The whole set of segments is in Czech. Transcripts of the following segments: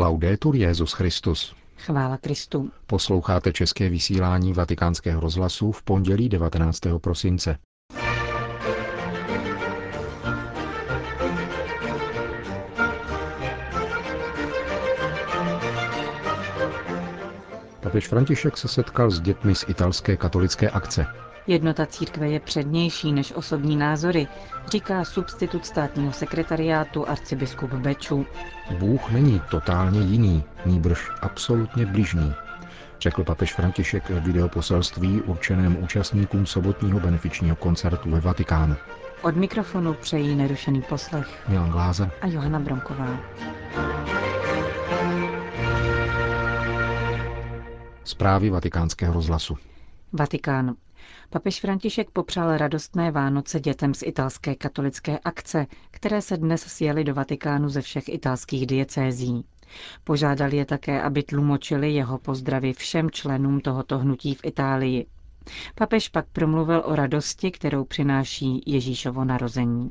Laudetur Jezus Christus. Chvála Kristu. Posloucháte české vysílání Vatikánského rozhlasu v pondělí 19. prosince. Papež František se setkal s dětmi z italské katolické akce. Jednota církve je přednější než osobní názory, říká substitut státního sekretariátu arcibiskup Beču. Bůh není totálně jiný, nýbrž absolutně bližný, řekl papež František ve videoposelství určeném účastníkům sobotního benefičního koncertu ve Vatikánu. Od mikrofonu přejí nerušený poslech Milan Glázer a Johana Bronková. Zprávy vatikánského rozhlasu. Vatikán. Papež František popřál radostné Vánoce dětem z italské katolické akce, které se dnes sjeli do Vatikánu ze všech italských diecézí. Požádal je také, aby tlumočili jeho pozdravy všem členům tohoto hnutí v Itálii. Papež pak promluvil o radosti, kterou přináší Ježíšovo narození.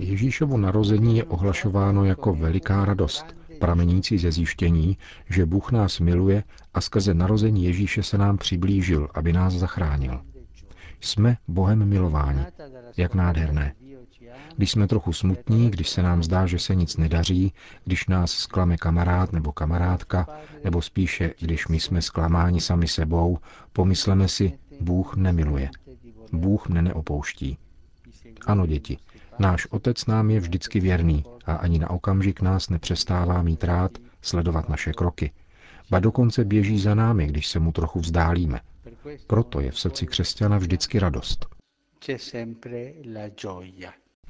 Ježíšovo narození je ohlašováno jako veliká radost, pramenící ze zjištění, že Bůh nás miluje a skrze narození Ježíše se nám přiblížil, aby nás zachránil. Jsme Bohem milováni. Jak nádherné. Když jsme trochu smutní, když se nám zdá, že se nic nedaří, když nás sklame kamarád nebo kamarádka, nebo spíše, když my jsme zklamáni sami sebou, pomysleme si, Bůh nemiluje. Bůh mne neopouští. Ano, děti, náš otec nám je vždycky věrný a ani na okamžik nás nepřestává mít rád, sledovat naše kroky. Ba dokonce běží za námi, když se mu trochu vzdálíme. Proto je v srdci křesťana vždycky radost.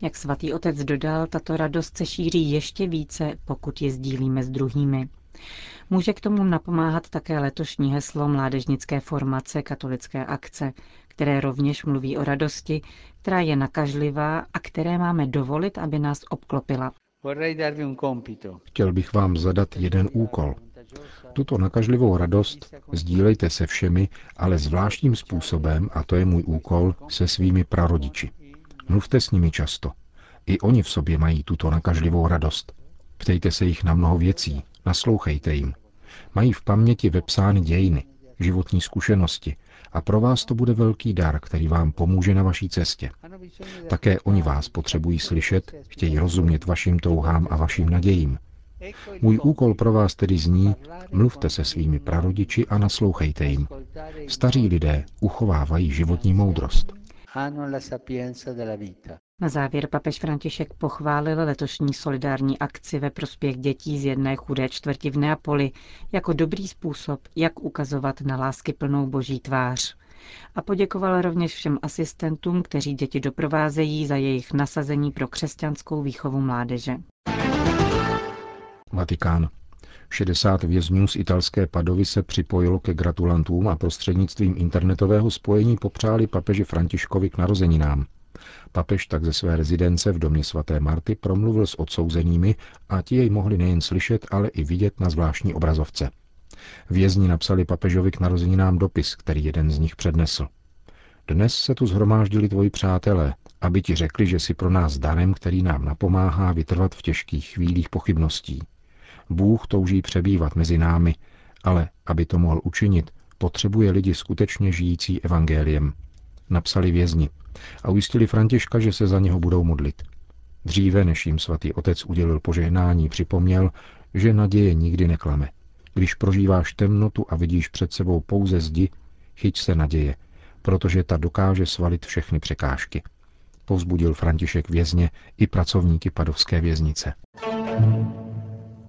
Jak svatý otec dodal, tato radost se šíří ještě více, pokud je sdílíme s druhými. Může k tomu napomáhat také letošní heslo mládežnické formace katolické akce, které rovněž mluví o radosti, která je nakažlivá a které máme dovolit, aby nás obklopila. Chtěl bych vám zadat jeden úkol. Tuto nakažlivou radost sdílejte se všemi, ale zvláštním způsobem, a to je můj úkol, se svými prarodiči. Mluvte s nimi často. I oni v sobě mají tuto nakažlivou radost. Ptejte se jich na mnoho věcí, naslouchejte jim. Mají v paměti vepsány dějiny, životní zkušenosti a pro vás to bude velký dar, který vám pomůže na vaší cestě. Také oni vás potřebují slyšet, chtějí rozumět vašim touhám a vašim nadějím. Můj úkol pro vás tedy zní, mluvte se svými prarodiči a naslouchejte jim. Staří lidé uchovávají životní moudrost. Na závěr papež František pochválil letošní solidární akci ve prospěch dětí z jedné chudé čtvrti v Neapoli jako dobrý způsob, jak ukazovat na lásky plnou boží tvář. A poděkoval rovněž všem asistentům, kteří děti doprovázejí za jejich nasazení pro křesťanskou výchovu mládeže. Vatikán. 60 vězňů z italské Padovy se připojilo ke gratulantům a prostřednictvím internetového spojení popřáli papeži Františkovi k narozeninám. Papež tak ze své rezidence v domě svaté Marty promluvil s odsouzenými a ti jej mohli nejen slyšet, ale i vidět na zvláštní obrazovce. Vězni napsali papežovi k narozeninám dopis, který jeden z nich přednesl. Dnes se tu zhromáždili tvoji přátelé, aby ti řekli, že si pro nás darem, který nám napomáhá vytrvat v těžkých chvílích pochybností. Bůh touží přebývat mezi námi, ale aby to mohl učinit, potřebuje lidi skutečně žijící evangeliem. Napsali vězni a ujistili Františka, že se za něho budou modlit. Dříve, než jim svatý otec udělil požehnání, připomněl, že naděje nikdy neklame. Když prožíváš temnotu a vidíš před sebou pouze zdi, chyť se naděje, protože ta dokáže svalit všechny překážky. Povzbudil František vězně i pracovníky padovské věznice.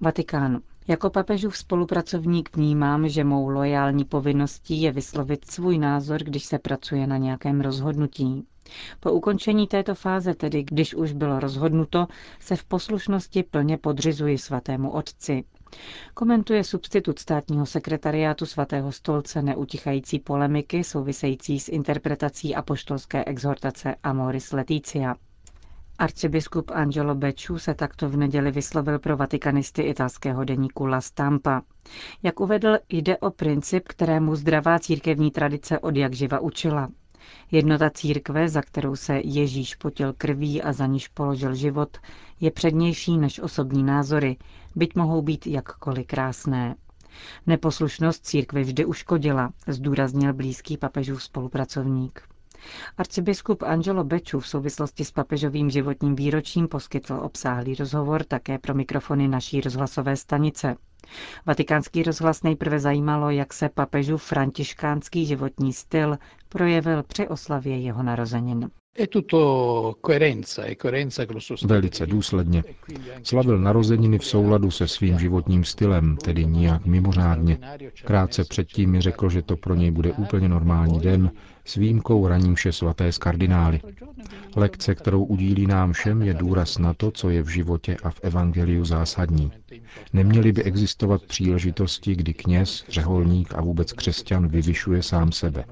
Vatikán. Jako papežův spolupracovník vnímám, že mou lojální povinností je vyslovit svůj názor, když se pracuje na nějakém rozhodnutí. Po ukončení této fáze, tedy když už bylo rozhodnuto, se v poslušnosti plně podřizuji svatému otci. Komentuje substitut státního sekretariátu svatého stolce neutichající polemiky související s interpretací apoštolské exhortace Amoris Leticia. Arcibiskup Angelo Beču se takto v neděli vyslovil pro vatikanisty italského deníku La Stampa. Jak uvedl, jde o princip, kterému zdravá církevní tradice od jak živa učila. Jednota církve, za kterou se Ježíš potěl krví a za níž položil život, je přednější než osobní názory, byť mohou být jakkoliv krásné. Neposlušnost církve vždy uškodila, zdůraznil blízký papežův spolupracovník. Arcibiskup Angelo Beču v souvislosti s papežovým životním výročím poskytl obsáhlý rozhovor také pro mikrofony naší rozhlasové stanice. Vatikánský rozhlas nejprve zajímalo, jak se papežův františkánský životní styl projevil při oslavě jeho narozenin. Velice důsledně. Slavil narozeniny v souladu se svým životním stylem, tedy nijak mimořádně. Krátce předtím mi řekl, že to pro něj bude úplně normální den, s výjimkou raním vše svaté z kardinály. Lekce, kterou udílí nám všem, je důraz na to, co je v životě a v evangeliu zásadní. Neměly by existovat příležitosti, kdy kněz, řeholník a vůbec křesťan vyvyšuje sám sebe.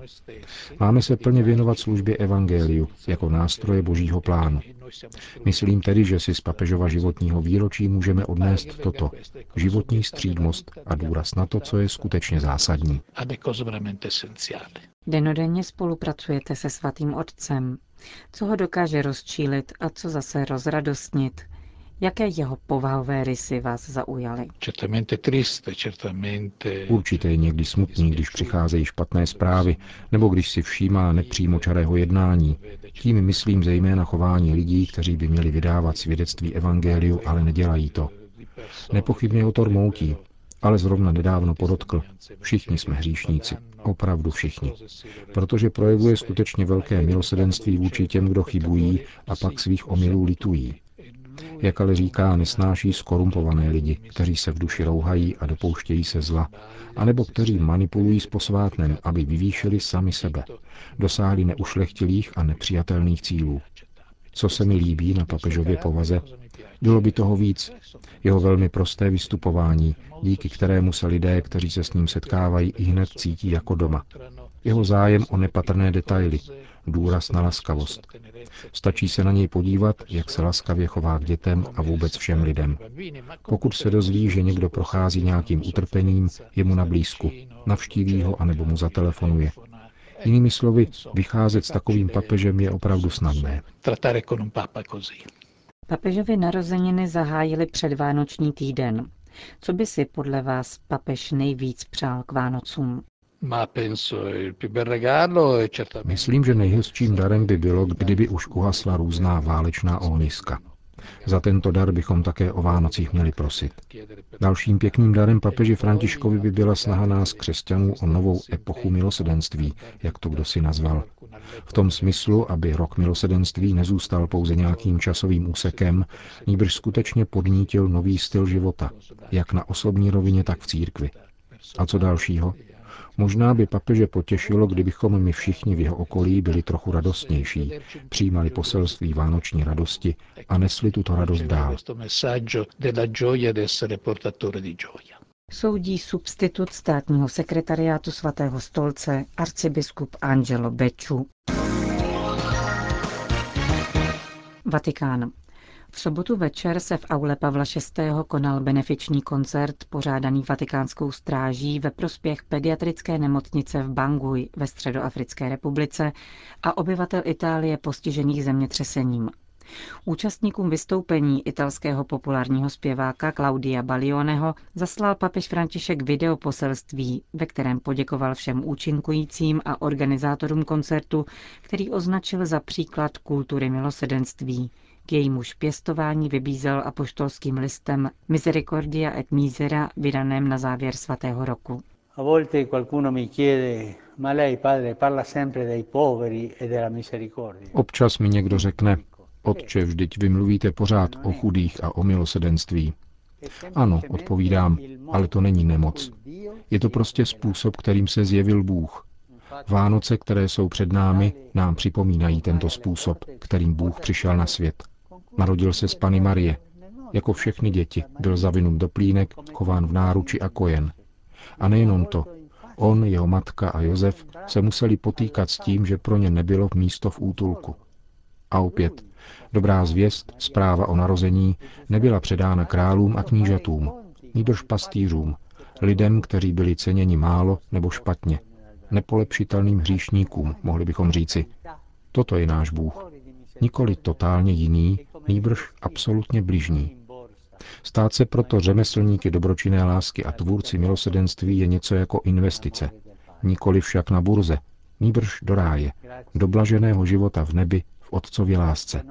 Máme se plně věnovat službě evangeliu jako nástroje božího plánu. Myslím tedy, že si z papežova životního výročí můžeme odnést toto. Životní střídmost a důraz na to, co je skutečně zásadní. Denodenně spolupracujete se svatým otcem. Co ho dokáže rozčílit a co zase rozradostnit? Jaké jeho povahové rysy vás zaujaly? Určitě je někdy smutný, když přicházejí špatné zprávy, nebo když si všímá nepřímočarého jednání. Tím myslím zejména chování lidí, kteří by měli vydávat svědectví evangeliu, ale nedělají to. Nepochybně o to rmoutí, ale zrovna nedávno podotkl. Všichni jsme hříšníci, opravdu všichni. Protože projevuje skutečně velké milosedenství vůči těm, kdo chybují a pak svých omylů litují. Jak ale říká, nesnáší skorumpované lidi, kteří se v duši rouhají a dopouštějí se zla, anebo kteří manipulují s posvátnem, aby vyvýšili sami sebe, dosáhli neušlechtilých a nepřijatelných cílů. Co se mi líbí na papežově povaze, bylo by toho víc. Jeho velmi prosté vystupování, díky kterému se lidé, kteří se s ním setkávají, i hned cítí jako doma. Jeho zájem o nepatrné detaily, důraz na laskavost. Stačí se na něj podívat, jak se laskavě chová k dětem a vůbec všem lidem. Pokud se dozví, že někdo prochází nějakým utrpením, je mu na blízku, navštíví ho anebo mu zatelefonuje. Jinými slovy, vycházet s takovým papežem je opravdu snadné. Papežovi narozeniny zahájili předvánoční týden. Co by si podle vás papež nejvíc přál k Vánocům? Myslím, že nejhezčím darem by bylo, kdyby už uhasla různá válečná ohniska. Za tento dar bychom také o Vánocích měli prosit. Dalším pěkným darem papeži Františkovi by byla snaha nás křesťanů o novou epochu milosedenství, jak to kdo si nazval. V tom smyslu, aby rok milosedenství nezůstal pouze nějakým časovým úsekem, níbrž skutečně podnítil nový styl života, jak na osobní rovině, tak v církvi. A co dalšího? Možná by papeže potěšilo, kdybychom my všichni v jeho okolí byli trochu radostnější, přijímali poselství vánoční radosti a nesli tuto radost dál. Soudí substitut státního sekretariátu svatého stolce arcibiskup Angelo Beču. Vatikán. Sobotu večer se v aule Pavla VI. konal benefiční koncert pořádaný vatikánskou stráží ve prospěch pediatrické nemocnice v Bangui ve Středoafrické republice a obyvatel Itálie postižených zemětřesením. Účastníkům vystoupení italského populárního zpěváka Claudia Balioneho zaslal papež František videoposelství, ve kterém poděkoval všem účinkujícím a organizátorům koncertu, který označil za příklad kultury milosedenství. K jejímuž pěstování vybízel apoštolským listem Misericordia et Misera vydaném na závěr svatého roku. A volte qualcuno mi chiede, ma lei padre parla sempre dei poveri e della misericordia. Občas mi někdo řekne, Otče, vždyť vymluvíte pořád o chudých a o milosedenství. Ano, odpovídám, ale to není nemoc. Je to prostě způsob, kterým se zjevil Bůh. Vánoce, které jsou před námi, nám připomínají tento způsob, kterým Bůh přišel na svět. Narodil se z Pany Marie. Jako všechny děti byl zavinut do plínek, chován v náruči a kojen. A nejenom to. On, jeho matka a Josef se museli potýkat s tím, že pro ně nebylo místo v útulku. A opět, dobrá zvěst, zpráva o narození, nebyla předána králům a knížatům, nýbrž pastýřům, lidem, kteří byli ceněni málo nebo špatně. nepolepšitelným hříšníkům, mohli bychom říci. Toto je náš Bůh. Nikoli totálně jiný, nýbrž absolutně bližní. Stát se proto řemeslníky dobročinné lásky a tvůrci milosedenství je něco jako investice. Nikoli však na burze, nýbrž do ráje, do blaženého života v nebi v Otcově lásce.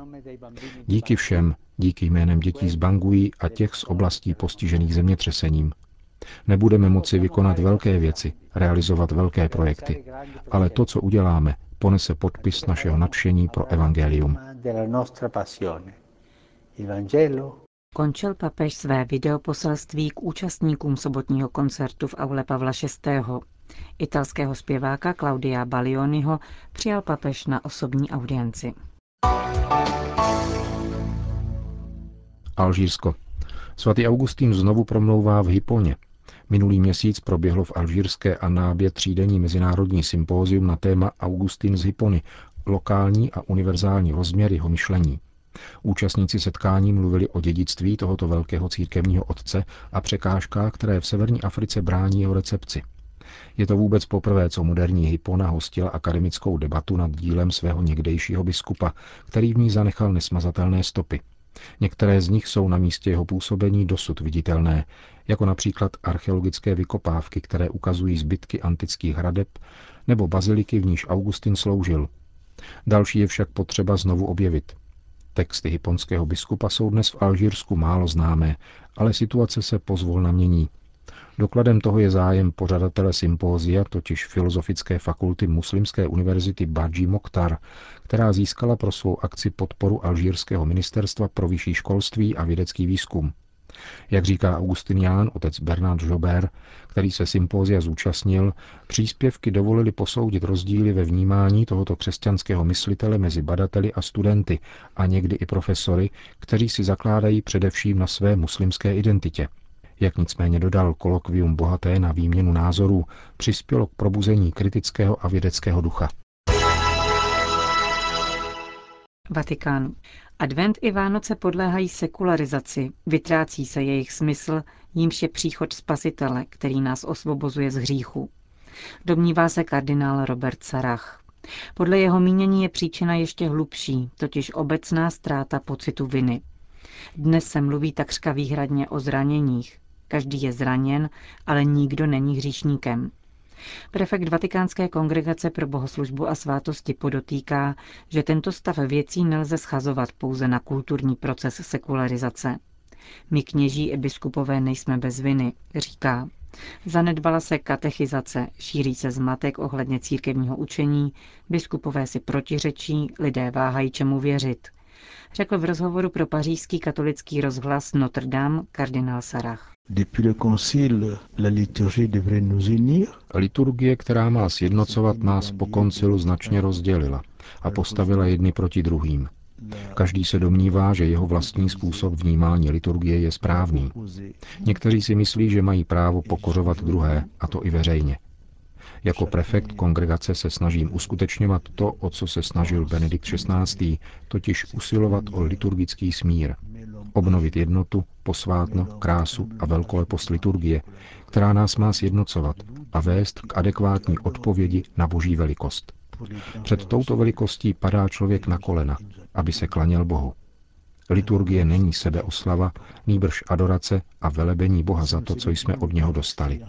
Díky všem, díky jménem dětí z Bangují a těch z oblastí postižených zemětřesením. Nebudeme moci vykonat velké věci, realizovat velké projekty, ale to, co uděláme, ponese podpis našeho nadšení pro evangelium. Končil papež své videoposelství k účastníkům sobotního koncertu v aule Pavla VI. Italského zpěváka Claudia Balioniho přijal papež na osobní audienci. Alžírsko. Svatý Augustín znovu promlouvá v Hyponě. Minulý měsíc proběhlo v alžírské Anábě třídenní mezinárodní sympózium na téma Augustín z Hypony, lokální a univerzální rozměr jeho myšlení. Účastníci setkání mluvili o dědictví tohoto velkého církevního otce a překážkách, které v severní Africe brání jeho recepci. Je to vůbec poprvé, co moderní Hypona hostila akademickou debatu nad dílem svého někdejšího biskupa, který v ní zanechal nesmazatelné stopy. Některé z nich jsou na místě jeho působení dosud viditelné, jako například archeologické vykopávky, které ukazují zbytky antických hradeb, nebo baziliky, v níž Augustin sloužil. Další je však potřeba znovu objevit. Texty hyponského biskupa jsou dnes v Alžírsku málo známé, ale situace se pozvolna mění. Dokladem toho je zájem pořadatele sympózia, totiž Filozofické fakulty Muslimské univerzity Badži Mokhtar, která získala pro svou akci podporu Alžírského ministerstva pro vyšší školství a vědecký výzkum. Jak říká Augustinián, otec Bernard Jobert, který se sympózia zúčastnil, příspěvky dovolili posoudit rozdíly ve vnímání tohoto křesťanského myslitele mezi badateli a studenty a někdy i profesory, kteří si zakládají především na své muslimské identitě. Jak nicméně dodal, kolokvium bohaté na výměnu názorů přispělo k probuzení kritického a vědeckého ducha. Vatikán. Advent i Vánoce podléhají sekularizaci, vytrácí se jejich smysl, jímž je příchod Spasitele, který nás osvobozuje z hříchu. Domnívá se kardinál Robert Sarach. Podle jeho mínění je příčina ještě hlubší, totiž obecná ztráta pocitu viny. Dnes se mluví takřka výhradně o zraněních. Každý je zraněn, ale nikdo není hříšníkem. Prefekt Vatikánské kongregace pro bohoslužbu a svátosti podotýká, že tento stav věcí nelze schazovat pouze na kulturní proces sekularizace. My kněží i biskupové nejsme bez viny, říká. Zanedbala se katechizace, šíří se zmatek ohledně církevního učení, biskupové si protiřečí, lidé váhají čemu věřit. Řekl v rozhovoru pro pařížský katolický rozhlas Notre Dame kardinál Sarach. Liturgie, která má sjednocovat nás po koncilu, značně rozdělila a postavila jedny proti druhým. Každý se domnívá, že jeho vlastní způsob vnímání liturgie je správný. Někteří si myslí, že mají právo pokořovat druhé, a to i veřejně. Jako prefekt kongregace se snažím uskutečňovat to, o co se snažil Benedikt XVI., totiž usilovat o liturgický smír, obnovit jednotu, posvátno, krásu a velkolepost liturgie, která nás má sjednocovat a vést k adekvátní odpovědi na boží velikost. Před touto velikostí padá člověk na kolena, aby se klaněl Bohu. Liturgie není sebeoslava, nýbrž adorace a velebení Boha za to, co jsme od něho dostali.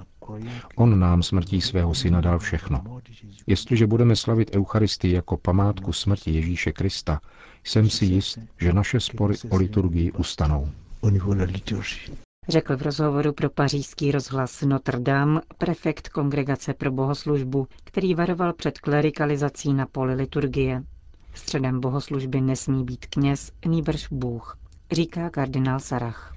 On nám smrtí svého syna dal všechno. Jestliže budeme slavit Eucharistii jako památku smrti Ježíše Krista, jsem si jist, že naše spory o liturgii ustanou. Řekl v rozhovoru pro pařížský rozhlas Notre Dame prefekt Kongregace pro bohoslužbu, který varoval před klerikalizací na poli liturgie. Středem bohoslužby nesmí být kněz, nýbrž Bůh, říká kardinál Sarach.